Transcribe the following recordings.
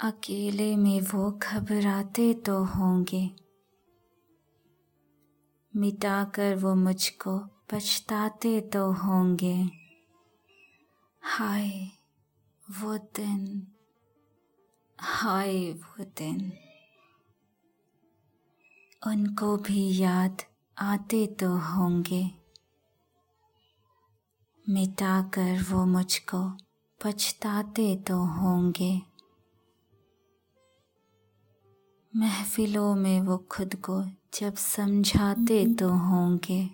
अकेले में वो घबराते तो होंगे। मिटाकर वो मुझको पछताते तो होंगे। हाय, वो दिन। हाय, वो दिन। उनको भी याद आते तो होंगे। मिटाकर वो मुझको पछताते तो होंगे। महफिलों में वो खुद को जब समझाते तो होंगे।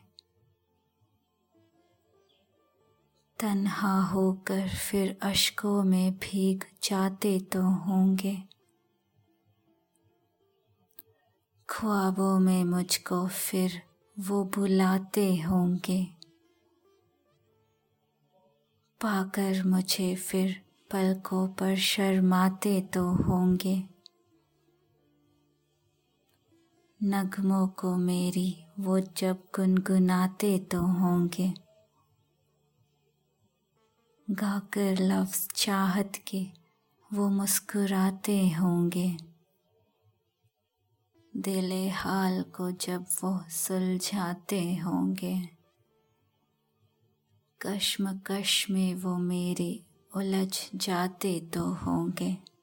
तन्हा होकर फिर अशकों में भीग जाते तो होंगे। ख्वाबों में मुझको फिर वो बुलाते होंगे। पाकर मुझे फिर पलकों पर शर्माते तो होंगे। नगमों को मेरी, वो जब गुनगुनाते तो होंगे। गाकर लफ्ज चाहत के, वो मुस्कुराते होंगे। दिले हाल को जब वो सुलझाते होंगे। कश्मकश में वो मेरे, उलझ जाते तो होंगे।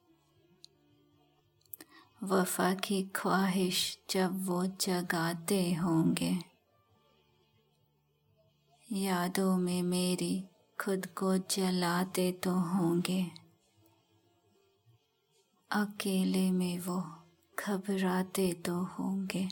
वफा की ख्वाहिश जब वो जगाते होंगे। यादों में मेरी खुद को जलाते तो होंगे। अकेले में वो घबराते तो होंगे।